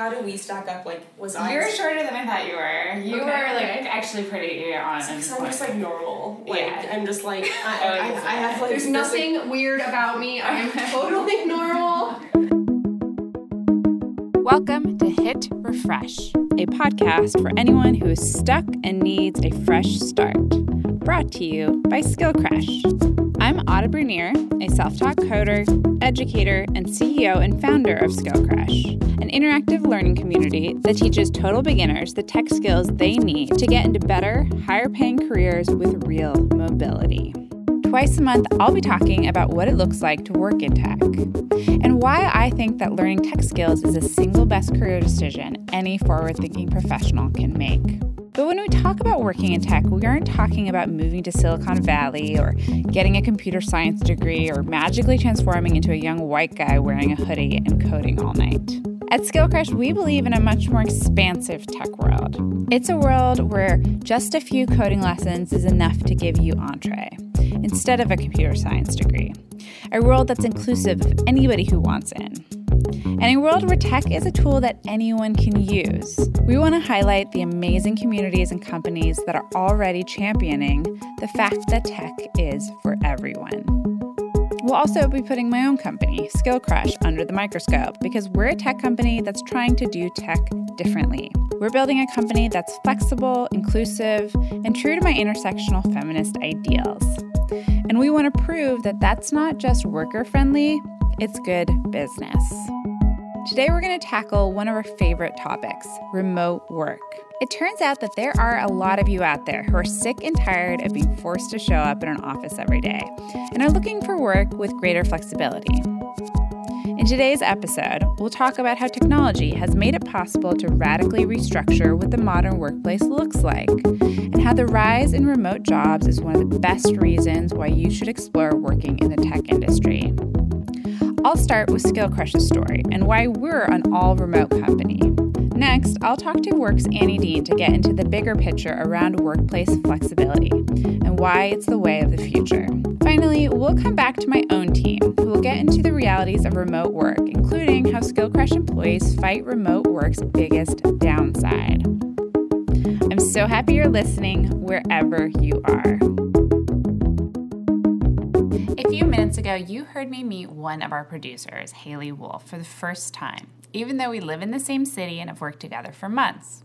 how do we stack up? Like, was I? You're shorter than I thought you were. You Okay, were like okay. actually pretty on. Because I'm just like normal. Like, Yeah. I'm just like I, Oh, I. I have like There's this, nothing weird about me. I'm totally normal. Welcome to Hit Refresh, a podcast for anyone who is stuck and needs a fresh start. Brought to you by Skill Crush. I'm Autumn Bernier, a self taught coder, educator, and CEO and founder of Skill Crush, an interactive learning community that teaches total beginners the tech skills they need to get into better, higher paying careers with real mobility. Twice a month, I'll be talking about what it looks like to work in tech and why I think that learning tech skills is the single best career decision any forward thinking professional can make. But when we talk about working in tech, we aren't talking about moving to Silicon Valley or getting a computer science degree or magically transforming into a young white guy wearing a hoodie and coding all night. At Skill Crash, we believe in a much more expansive tech world. It's a world where just a few coding lessons is enough to give you entree instead of a computer science degree. A world that's inclusive of anybody who wants in. And a world where tech is a tool that anyone can use. We want to highlight the amazing communities and companies that are already championing the fact that tech is for everyone. We'll also be putting my own company, Skill Crush, under the microscope because we're a tech company that's trying to do tech differently. We're building a company that's flexible, inclusive, and true to my intersectional feminist ideals. And we want to prove that that's not just worker friendly, it's good business. Today, we're going to tackle one of our favorite topics remote work. It turns out that there are a lot of you out there who are sick and tired of being forced to show up in an office every day and are looking for work with greater flexibility. In today's episode, we'll talk about how technology has made it possible to radically restructure what the modern workplace looks like, and how the rise in remote jobs is one of the best reasons why you should explore working in the tech industry. I'll start with Skill Crush's story and why we're an all remote company. Next, I'll talk to Werk's Annie Dean to get into the bigger picture around workplace flexibility and why it's the way of the future. Finally, we'll come back to my own team, who will get into the realities of remote work, including how Skill Crush employees fight remote work's biggest downside. I'm so happy you're listening wherever you are. A few minutes ago, you heard me meet one of our producers, Haley Wolf, for the first time, even though we live in the same city and have worked together for months.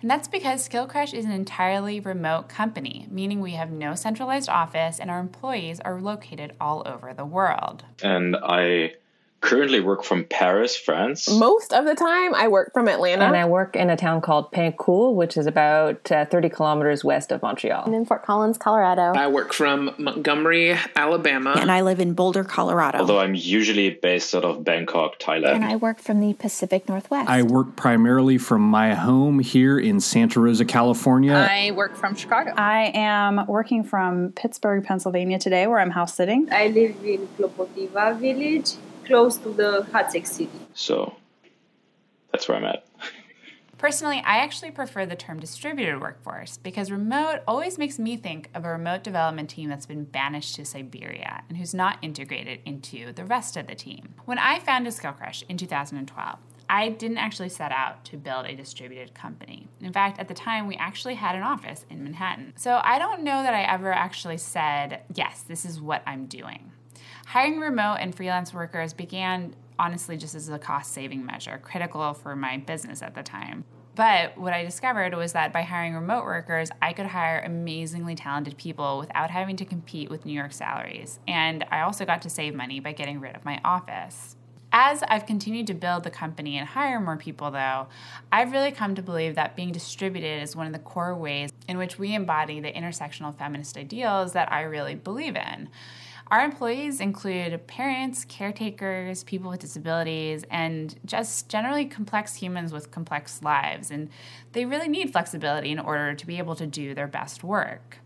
And that's because Skillcrush is an entirely remote company, meaning we have no centralized office and our employees are located all over the world. and I currently work from Paris, France. Most of the time, I work from Atlanta. And I work in a town called Pincourt, which is about uh, 30 kilometers west of Montreal. I'm in Fort Collins, Colorado. I work from Montgomery, Alabama. and I live in Boulder, Colorado. Although I'm usually based out of Bangkok, Thailand. And I work from the Pacific Northwest. I work primarily from my home here in Santa Rosa, California. I work from Chicago. I am working from Pittsburgh, Pennsylvania today, where I'm house sitting. I live in Klopotiva village, close to the Hațeg city. so that's where I'm at. Personally, I actually prefer the term distributed workforce because remote always makes me think of a remote development team that's been banished to Siberia and who's not integrated into the rest of the team. When I founded Skill Crush in 2012, I didn't actually set out to build a distributed company. In fact, at the time, we actually had an office in Manhattan. So I don't know that I ever actually said, yes, this is what I'm doing. Hiring remote and freelance workers began honestly just as a cost saving measure, critical for my business at the time. But what I discovered was that by hiring remote workers, I could hire amazingly talented people without having to compete with New York salaries. And I also got to save money by getting rid of my office. As I've continued to build the company and hire more people, though, I've really come to believe that being distributed is one of the core ways in which we embody the intersectional feminist ideals that I really believe in. Our employees include parents, caretakers, people with disabilities, and just generally complex humans with complex lives. And they really need flexibility in order to be able to do their best work.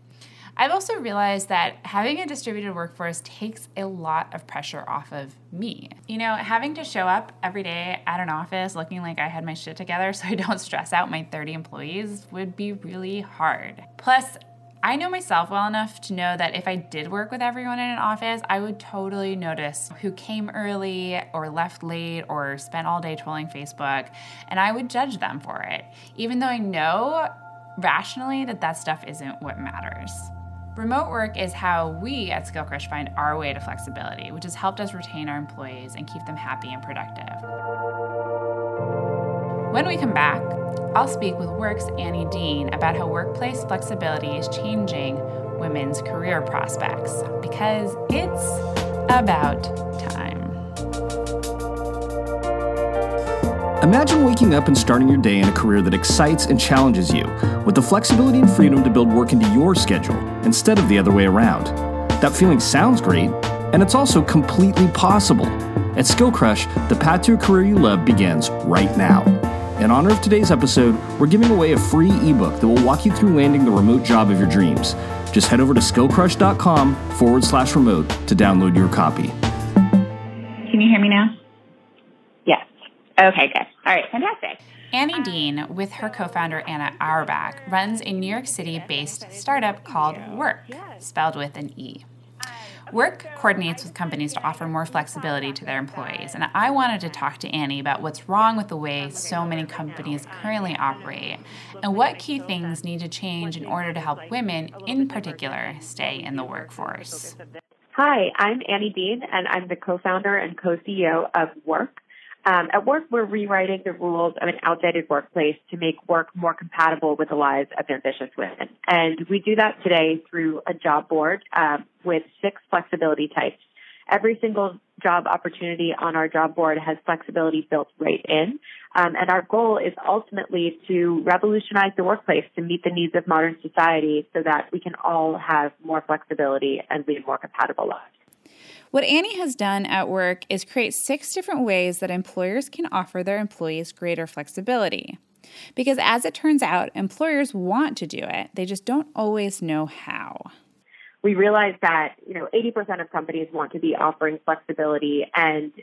I've also realized that having a distributed workforce takes a lot of pressure off of me. You know, having to show up every day at an office looking like I had my shit together so I don't stress out my 30 employees would be really hard. Plus, I know myself well enough to know that if I did work with everyone in an office, I would totally notice who came early or left late or spent all day trolling Facebook, and I would judge them for it, even though I know rationally that that stuff isn't what matters. Remote work is how we at SkillCrush find our way to flexibility, which has helped us retain our employees and keep them happy and productive. When we come back, I'll speak with Werk's Annie Dean about how workplace flexibility is changing women's career prospects because it's about time. Imagine waking up and starting your day in a career that excites and challenges you, with the flexibility and freedom to build work into your schedule instead of the other way around. That feeling sounds great, and it's also completely possible. At SkillCrush, the path to a career you love begins right now. In honor of today's episode, we're giving away a free ebook that will walk you through landing the remote job of your dreams. Just head over to skillcrush.com forward slash remote to download your copy. Can you hear me now? Yes. Okay, good. All right, fantastic. Annie Dean, with her co founder Anna Auerbach, runs a New York City based startup called Werk, spelled with an E. Werk coordinates with companies to offer more flexibility to their employees, and I wanted to talk to Annie about what's wrong with the way so many companies currently operate and what key things need to change in order to help women, in particular, stay in the workforce. Hi, I'm Annie Dean, and I'm the co founder and co CEO of Werk. Um, at Werk, we're rewriting the rules of an outdated workplace to make work more compatible with the lives of ambitious women. And we do that today through a job board um, with six flexibility types. Every single job opportunity on our job board has flexibility built right in. Um, and our goal is ultimately to revolutionize the workplace to meet the needs of modern society so that we can all have more flexibility and lead more compatible lives. What Annie has done at Werk is create six different ways that employers can offer their employees greater flexibility. Because as it turns out, employers want to do it, they just don't always know how. We realize that, you know, 80% of companies want to be offering flexibility and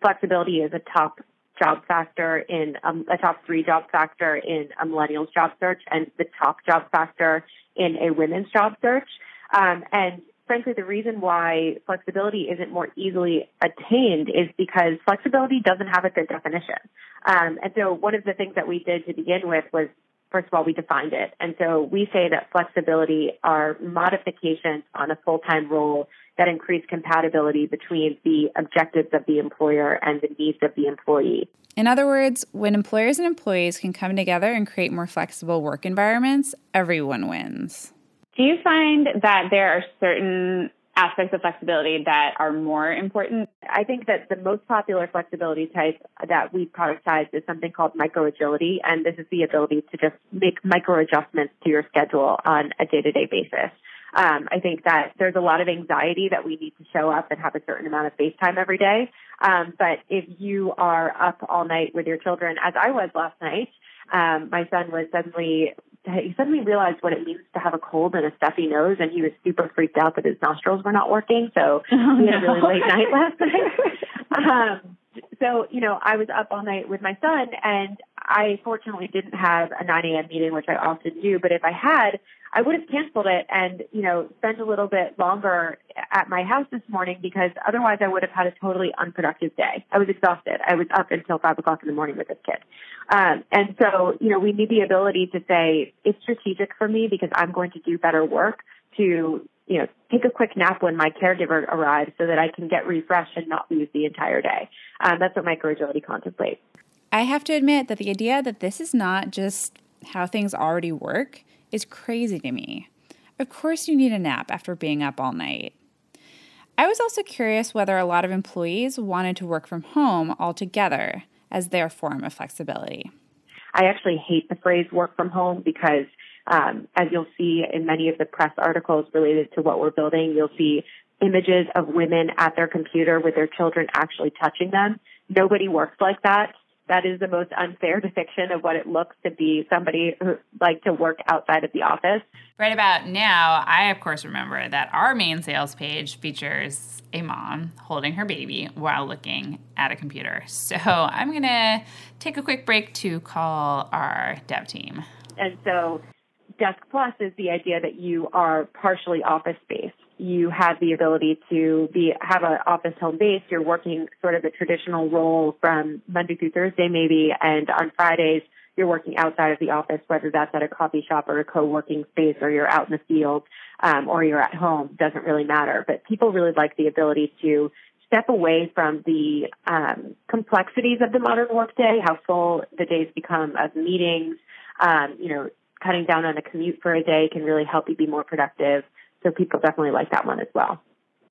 flexibility is a top job factor in um, a top three job factor in a millennials job search and the top job factor in a women's job search. Um, and frankly, the reason why flexibility isn't more easily attained is because flexibility doesn't have a good definition. Um, and so one of the things that we did to begin with was, first of all, we defined it. And so we say that flexibility are modifications on a full-time role that increase compatibility between the objectives of the employer and the needs of the employee. In other words, when employers and employees can come together and create more flexible work environments, everyone wins. Do you find that there are certain aspects of flexibility that are more important? I think that the most popular flexibility type that we productize is something called micro agility, and this is the ability to just make micro adjustments to your schedule on a day to day basis. Um, I think that there's a lot of anxiety that we need to show up and have a certain amount of face time every day. Um, but if you are up all night with your children, as I was last night, um, my son was suddenly he suddenly realized what it means to have a cold and a stuffy nose, and he was super freaked out that his nostrils were not working. So oh, he had a really late night last night. um, so you know, I was up all night with my son, and I fortunately didn't have a 9 a.m. meeting, which I often do. But if I had, I would have canceled it and, you know, spent a little bit longer at my house this morning because otherwise I would have had a totally unproductive day. I was exhausted. I was up until five o'clock in the morning with this kid. Um, and so, you know, we need the ability to say it's strategic for me because I'm going to do better work to, you know, take a quick nap when my caregiver arrives so that I can get refreshed and not lose the entire day. Um, that's what microagility contemplates. I have to admit that the idea that this is not just how things already work is crazy to me. Of course, you need a nap after being up all night. I was also curious whether a lot of employees wanted to work from home altogether as their form of flexibility. I actually hate the phrase work from home because, um, as you'll see in many of the press articles related to what we're building, you'll see images of women at their computer with their children actually touching them. Nobody works like that that is the most unfair depiction of what it looks to be somebody who like to work outside of the office. Right about now, I of course remember that our main sales page features a mom holding her baby while looking at a computer. So I'm gonna take a quick break to call our dev team. And so Desk Plus is the idea that you are partially office based. You have the ability to be have an office home base. You're working sort of a traditional role from Monday through Thursday, maybe, and on Fridays you're working outside of the office, whether that's at a coffee shop or a co-working space, or you're out in the field, um, or you're at home. Doesn't really matter. But people really like the ability to step away from the um, complexities of the modern workday, how full the days become of meetings. Um, you know, cutting down on a commute for a day can really help you be more productive. So people definitely like that one as well.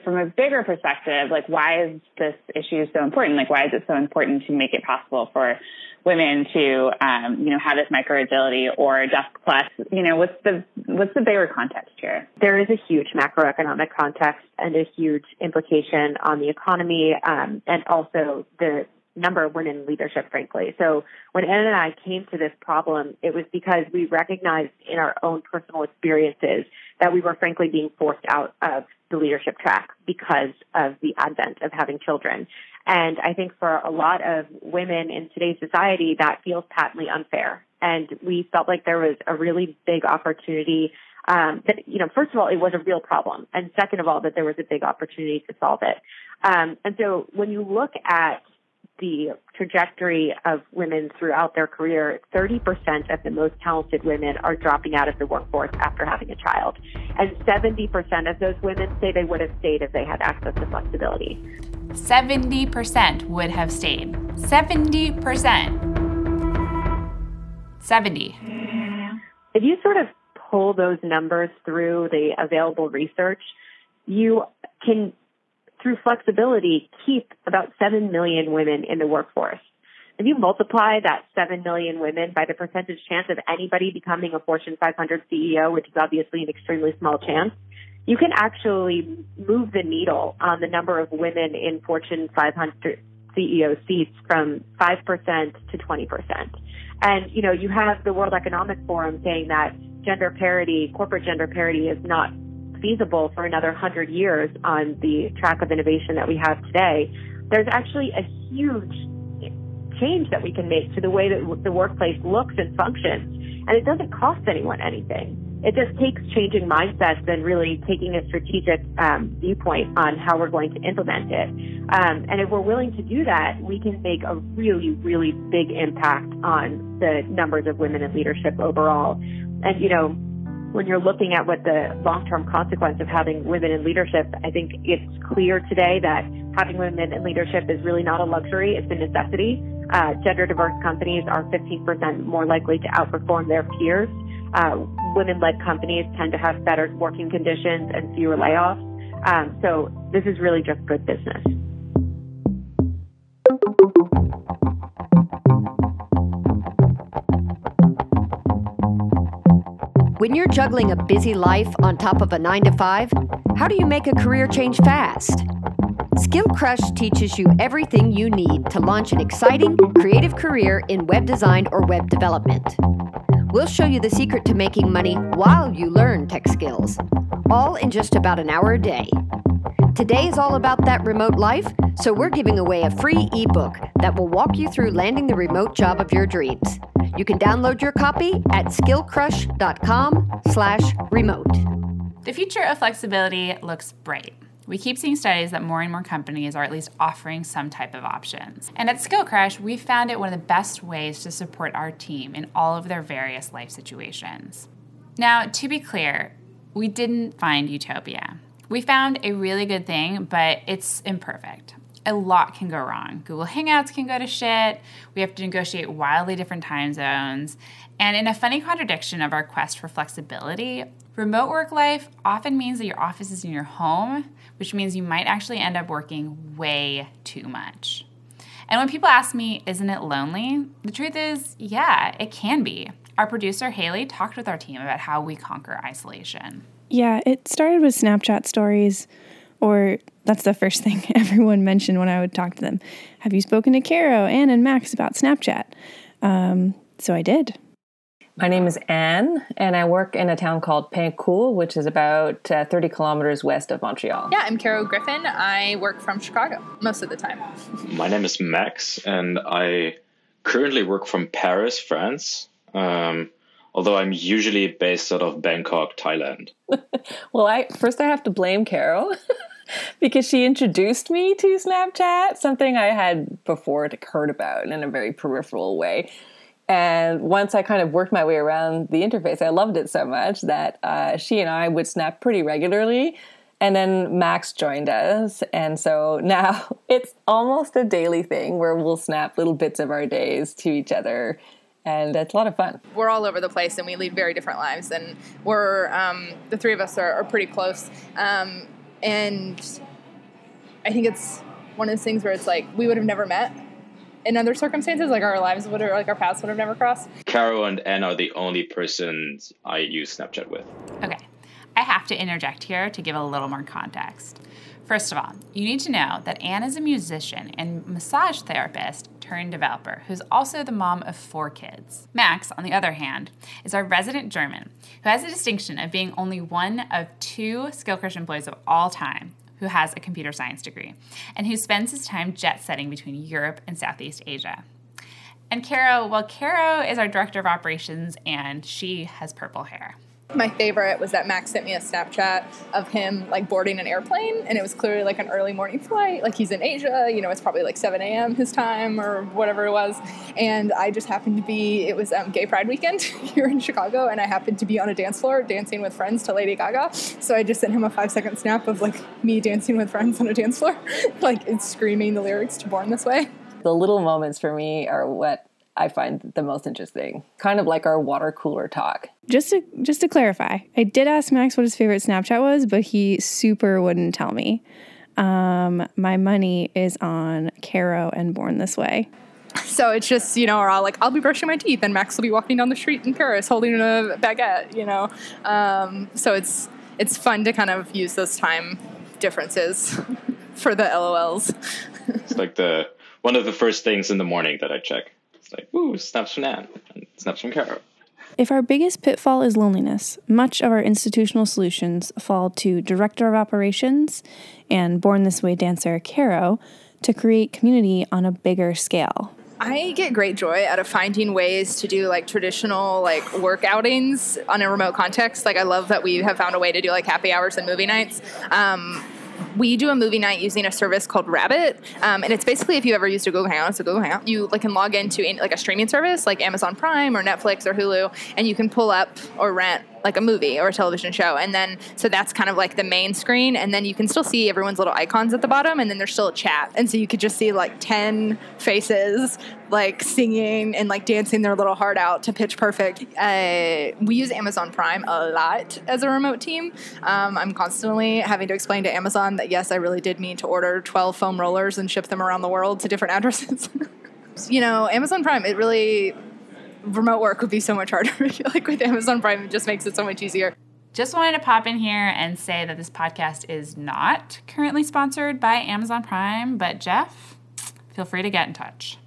From a bigger perspective, like why is this issue so important? Like why is it so important to make it possible for women to, um, you know, have this micro agility or Desk Plus? You know, what's the what's the bigger context here? There is a huge macroeconomic context and a huge implication on the economy um, and also the number of women in leadership, frankly. So when Ann and I came to this problem, it was because we recognized in our own personal experiences that we were frankly being forced out of the leadership track because of the advent of having children. And I think for a lot of women in today's society, that feels patently unfair. And we felt like there was a really big opportunity um, that, you know, first of all, it was a real problem. And second of all, that there was a big opportunity to solve it. Um, and so when you look at the trajectory of women throughout their career, 30% of the most talented women are dropping out of the workforce after having a child. And 70% of those women say they would have stayed if they had access to flexibility. 70% would have stayed. 70%. 70. If you sort of pull those numbers through the available research, you can through flexibility, keep about 7 million women in the workforce. If you multiply that 7 million women by the percentage chance of anybody becoming a Fortune 500 CEO, which is obviously an extremely small chance, you can actually move the needle on the number of women in Fortune 500 CEO seats from 5% to 20%. And, you know, you have the World Economic Forum saying that gender parity, corporate gender parity is not feasible for another 100 years on the track of innovation that we have today, there's actually a huge change that we can make to the way that the workplace looks and functions. And it doesn't cost anyone anything. It just takes changing mindsets and really taking a strategic um, viewpoint on how we're going to implement it. Um, and if we're willing to do that, we can make a really, really big impact on the numbers of women in leadership overall. And, you know, when you're looking at what the long-term consequence of having women in leadership, I think it's clear today that having women in leadership is really not a luxury, it's a necessity. Uh, gender diverse companies are 15% more likely to outperform their peers. Uh, women-led companies tend to have better working conditions and fewer layoffs. Um, so this is really just good business. When you're juggling a busy life on top of a 9 to 5, how do you make a career change fast? Skill Crush teaches you everything you need to launch an exciting, creative career in web design or web development. We'll show you the secret to making money while you learn tech skills, all in just about an hour a day. Today is all about that remote life, so we're giving away a free ebook that will walk you through landing the remote job of your dreams. You can download your copy at skillcrush.com/remote. The future of flexibility looks bright. We keep seeing studies that more and more companies are at least offering some type of options. And at Skill Crush, we found it one of the best ways to support our team in all of their various life situations. Now, to be clear, we didn't find utopia. We found a really good thing, but it's imperfect. A lot can go wrong. Google Hangouts can go to shit. We have to negotiate wildly different time zones. And in a funny contradiction of our quest for flexibility, remote work life often means that your office is in your home, which means you might actually end up working way too much. And when people ask me, isn't it lonely? The truth is, yeah, it can be. Our producer, Haley, talked with our team about how we conquer isolation. Yeah, it started with Snapchat stories, or that's the first thing everyone mentioned when I would talk to them. Have you spoken to Caro, Anne, and Max about Snapchat? Um, so I did. My name is Anne, and I work in a town called Pincourt, which is about uh, 30 kilometers west of Montreal. Yeah, I'm Caro Griffin. I work from Chicago most of the time. My name is Max, and I currently work from Paris, France. Um, although I'm usually based out of Bangkok, Thailand. well, I first I have to blame Caro because she introduced me to Snapchat, something I had before heard about in a very peripheral way. And once I kind of worked my way around the interface, I loved it so much that uh, she and I would snap pretty regularly. And then Max joined us. And so now it's almost a daily thing where we'll snap little bits of our days to each other and it's a lot of fun. We're all over the place, and we lead very different lives, and we're um, the three of us are, are pretty close, um, and I think it's one of those things where it's like we would have never met in other circumstances, like our lives would have, like our paths would have never crossed. Carol and Anne are the only persons I use Snapchat with. Okay, I have to interject here to give a little more context. First of all, you need to know that Anne is a musician and massage therapist developer who's also the mom of four kids. Max, on the other hand, is our resident German who has the distinction of being only one of two Skillcrush employees of all time who has a computer science degree and who spends his time jet setting between Europe and Southeast Asia. And Caro, well, Caro is our director of operations and she has purple hair. My favorite was that Max sent me a Snapchat of him like boarding an airplane, and it was clearly like an early morning flight. Like he's in Asia, you know, it's probably like 7 a.m. his time or whatever it was. And I just happened to be, it was um, Gay Pride weekend here in Chicago, and I happened to be on a dance floor dancing with friends to Lady Gaga. So I just sent him a five second snap of like me dancing with friends on a dance floor, like screaming the lyrics to Born This Way. The little moments for me are what I find the most interesting. Kind of like our water cooler talk. Just to just to clarify, I did ask Max what his favorite Snapchat was, but he super wouldn't tell me. Um, my money is on Caro and Born This Way. So it's just, you know, we're all like, I'll be brushing my teeth, and Max will be walking down the street in Paris holding a baguette, you know. Um, so it's it's fun to kind of use those time differences for the LOLs. it's like the one of the first things in the morning that I check. It's like, ooh, snaps from Anne, and snaps from Caro. If our biggest pitfall is loneliness, much of our institutional solutions fall to Director of Operations and Born This Way dancer Caro to create community on a bigger scale. I get great joy out of finding ways to do like traditional like work outings on a remote context. Like I love that we have found a way to do like happy hours and movie nights. Um, we do a movie night using a service called Rabbit, um, and it's basically if you ever used a Google Hangout, a Google Hangout. You like can log into any, like a streaming service like Amazon Prime or Netflix or Hulu, and you can pull up or rent like a movie or a television show. And then, so that's kind of like the main screen. And then you can still see everyone's little icons at the bottom. And then there's still a chat. And so you could just see like 10 faces like singing and like dancing their little heart out to pitch perfect. Uh, we use Amazon Prime a lot as a remote team. Um, I'm constantly having to explain to Amazon that yes, I really did mean to order 12 foam rollers and ship them around the world to different addresses. you know, Amazon Prime, it really remote work would be so much harder. I feel like with Amazon Prime, it just makes it so much easier. Just wanted to pop in here and say that this podcast is not currently sponsored by Amazon Prime, but Jeff, feel free to get in touch.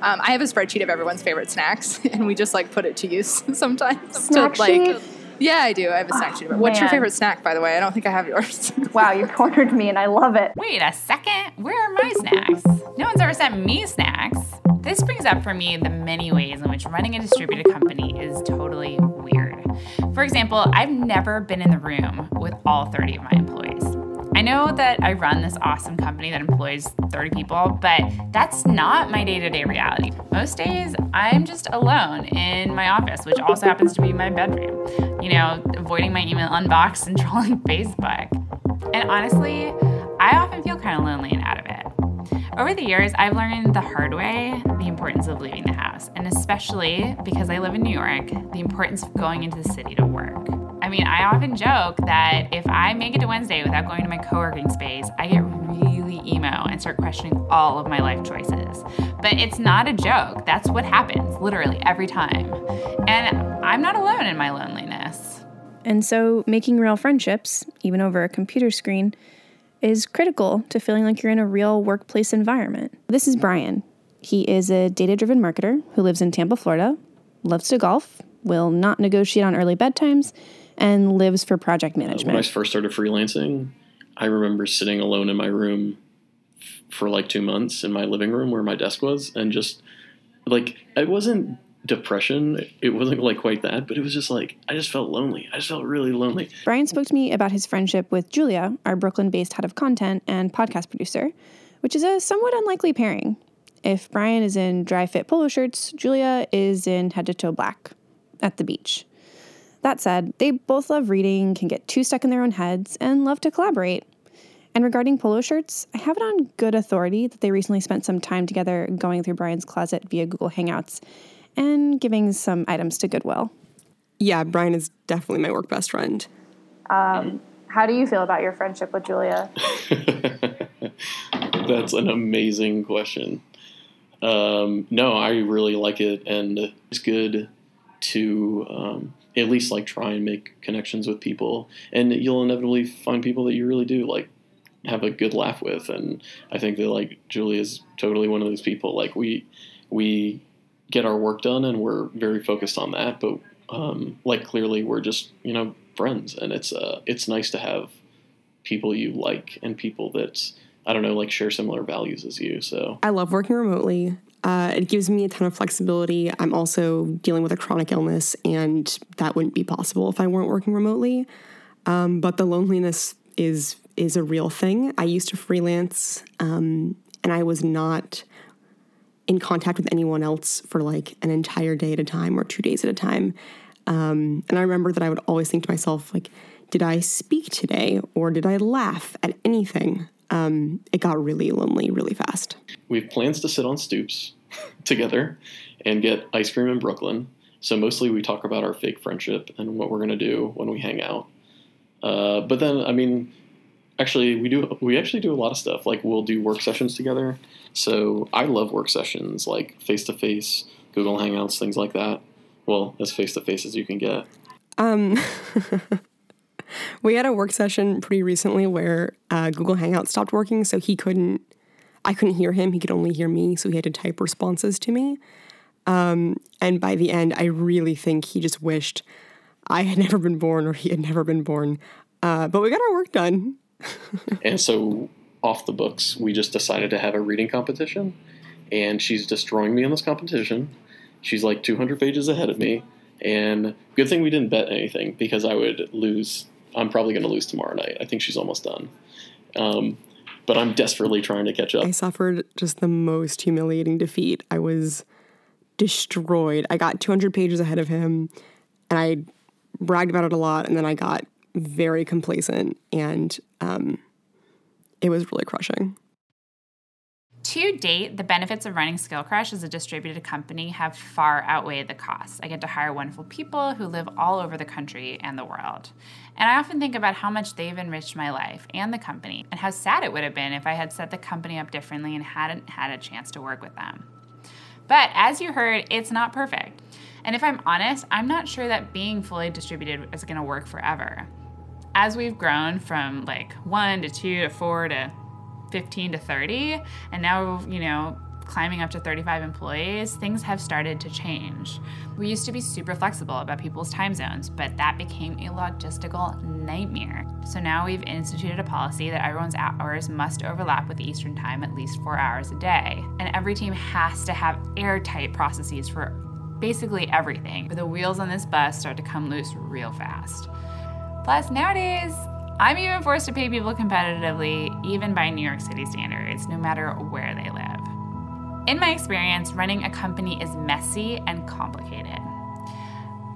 Um, I have a spreadsheet of everyone's favorite snacks, and we just like put it to use sometimes. Snack to, like, sheet? Yeah, I do. I have a snack Oh, ah, sheet. What's your favorite snack, by the way? I don't think I have yours. wow, you cornered me and I love it. Wait a second, where are my snacks? No one's ever sent me snacks. This brings up for me the many ways in which running a distributed company is totally weird. For example, I've never been in the room with all 30 of my employees. I know that I run this awesome company that employs 30 people, but that's not my day to day reality. Most days, I'm just alone in my office, which also happens to be my bedroom, you know, avoiding my email unbox and trolling Facebook. And honestly, I often feel kind of lonely and out of it. Over the years, I've learned the hard way the importance of leaving the house, and especially because I live in New York, the importance of going into the city to work. I mean, I often joke that if I make it to Wednesday without going to my co working space, I get really emo and start questioning all of my life choices. But it's not a joke. That's what happens literally every time. And I'm not alone in my loneliness. And so, making real friendships, even over a computer screen, is critical to feeling like you're in a real workplace environment. This is Brian. He is a data driven marketer who lives in Tampa, Florida, loves to golf, will not negotiate on early bedtimes, and lives for project management. When I first started freelancing, I remember sitting alone in my room for like two months in my living room where my desk was, and just like it wasn't depression. It wasn't like quite that, but it was just like I just felt lonely. I just felt really lonely. Brian spoke to me about his friendship with Julia, our Brooklyn based head of content and podcast producer, which is a somewhat unlikely pairing. If Brian is in dry fit polo shirts, Julia is in head to toe black at the beach. That said, they both love reading, can get too stuck in their own heads, and love to collaborate. And regarding polo shirts, I have it on good authority that they recently spent some time together going through Brian's closet via Google Hangouts and giving some items to Goodwill. Yeah, Brian is definitely my work best friend. Um, how do you feel about your friendship with Julia? That's an amazing question. Um, no, I really like it, and it's good to um, at least like try and make connections with people, and you'll inevitably find people that you really do like have a good laugh with. And I think that like julie is totally one of those people. Like we we get our work done, and we're very focused on that. But um, like clearly, we're just you know friends, and it's uh, it's nice to have people you like and people that I don't know like share similar values as you. So I love working remotely. Uh, it gives me a ton of flexibility. I'm also dealing with a chronic illness, and that wouldn't be possible if I weren't working remotely. Um, but the loneliness is is a real thing. I used to freelance, um, and I was not in contact with anyone else for like an entire day at a time or two days at a time. Um, and I remember that I would always think to myself, like, did I speak today or did I laugh at anything? Um, it got really lonely really fast. we have plans to sit on stoops together and get ice cream in Brooklyn. So mostly we talk about our fake friendship and what we're gonna do when we hang out. Uh, but then, I mean, actually, we do we actually do a lot of stuff. Like we'll do work sessions together. So I love work sessions, like face to face, Google Hangouts, things like that. Well, as face to face as you can get. Um, we had a work session pretty recently where uh, Google Hangout stopped working, so he couldn't. I couldn't hear him. He could only hear me, so he had to type responses to me. Um, and by the end, I really think he just wished I had never been born or he had never been born. Uh, but we got our work done. and so off the books, we just decided to have a reading competition, and she's destroying me in this competition. She's like 200 pages ahead of me, and good thing we didn't bet anything because I would lose. I'm probably going to lose tomorrow night. I think she's almost done. Um, but I'm desperately trying to catch up. I suffered just the most humiliating defeat. I was destroyed. I got 200 pages ahead of him, and I bragged about it a lot, and then I got very complacent, and um, it was really crushing. To date, the benefits of running Skill Crush as a distributed company have far outweighed the costs. I get to hire wonderful people who live all over the country and the world. And I often think about how much they've enriched my life and the company, and how sad it would have been if I had set the company up differently and hadn't had a chance to work with them. But as you heard, it's not perfect. And if I'm honest, I'm not sure that being fully distributed is going to work forever. As we've grown from like one to two to four to 15 to 30, and now, you know, climbing up to 35 employees, things have started to change. We used to be super flexible about people's time zones, but that became a logistical nightmare. So now we've instituted a policy that everyone's hours must overlap with Eastern Time at least four hours a day. And every team has to have airtight processes for basically everything, or the wheels on this bus start to come loose real fast. Plus, nowadays, I'm even forced to pay people competitively, even by New York City standards, no matter where they live. In my experience, running a company is messy and complicated.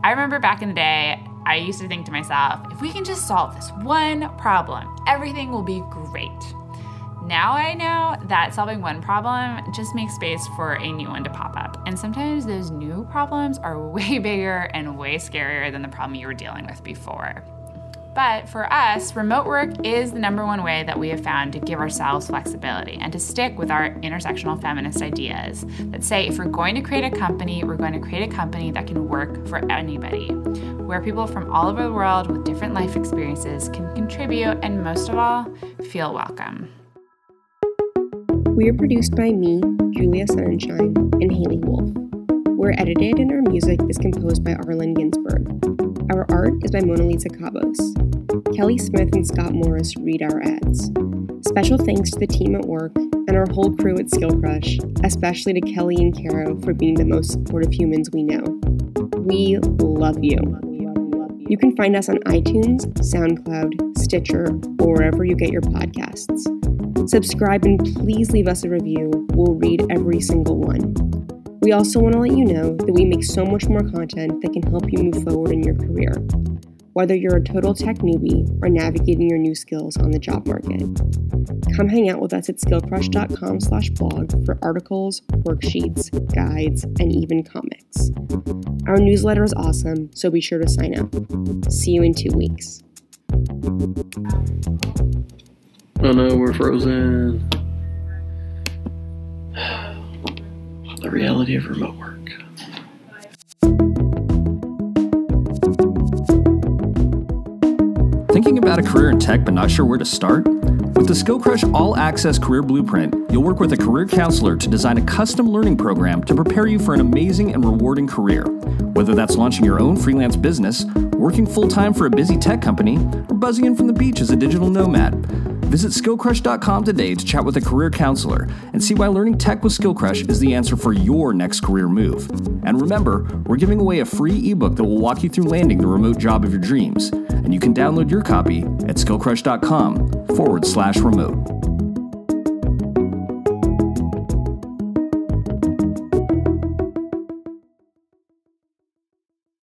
I remember back in the day, I used to think to myself, if we can just solve this one problem, everything will be great. Now I know that solving one problem just makes space for a new one to pop up. And sometimes those new problems are way bigger and way scarier than the problem you were dealing with before. But for us, remote work is the number one way that we have found to give ourselves flexibility and to stick with our intersectional feminist ideas that say if we're going to create a company, we're going to create a company that can work for anybody, where people from all over the world with different life experiences can contribute and most of all, feel welcome. We are produced by me, Julia Sonnenschein, and Haley Wolf. We're edited and our music is composed by Arlen Ginsberg. Our art is by Mona Lisa Cabos. Kelly Smith and Scott Morris read our ads. Special thanks to the team at Werk and our whole crew at Skill Crush, especially to Kelly and Caro for being the most supportive humans we know. We love you. You can find us on iTunes, SoundCloud, Stitcher, or wherever you get your podcasts. Subscribe and please leave us a review. We'll read every single one. We also want to let you know that we make so much more content that can help you move forward in your career, whether you're a total tech newbie or navigating your new skills on the job market. Come hang out with us at skillcrush.com slash blog for articles, worksheets, guides, and even comics. Our newsletter is awesome, so be sure to sign up. See you in two weeks. Oh no, we're frozen. The reality of remote work. Thinking about a career in tech but not sure where to start? With the Skill Crush All Access Career Blueprint, you'll work with a career counselor to design a custom learning program to prepare you for an amazing and rewarding career. Whether that's launching your own freelance business, working full time for a busy tech company, or buzzing in from the beach as a digital nomad. Visit skillcrush.com today to chat with a career counselor and see why learning tech with Skillcrush is the answer for your next career move. And remember, we're giving away a free ebook that will walk you through landing the remote job of your dreams. And you can download your copy at skillcrush.com forward slash remote.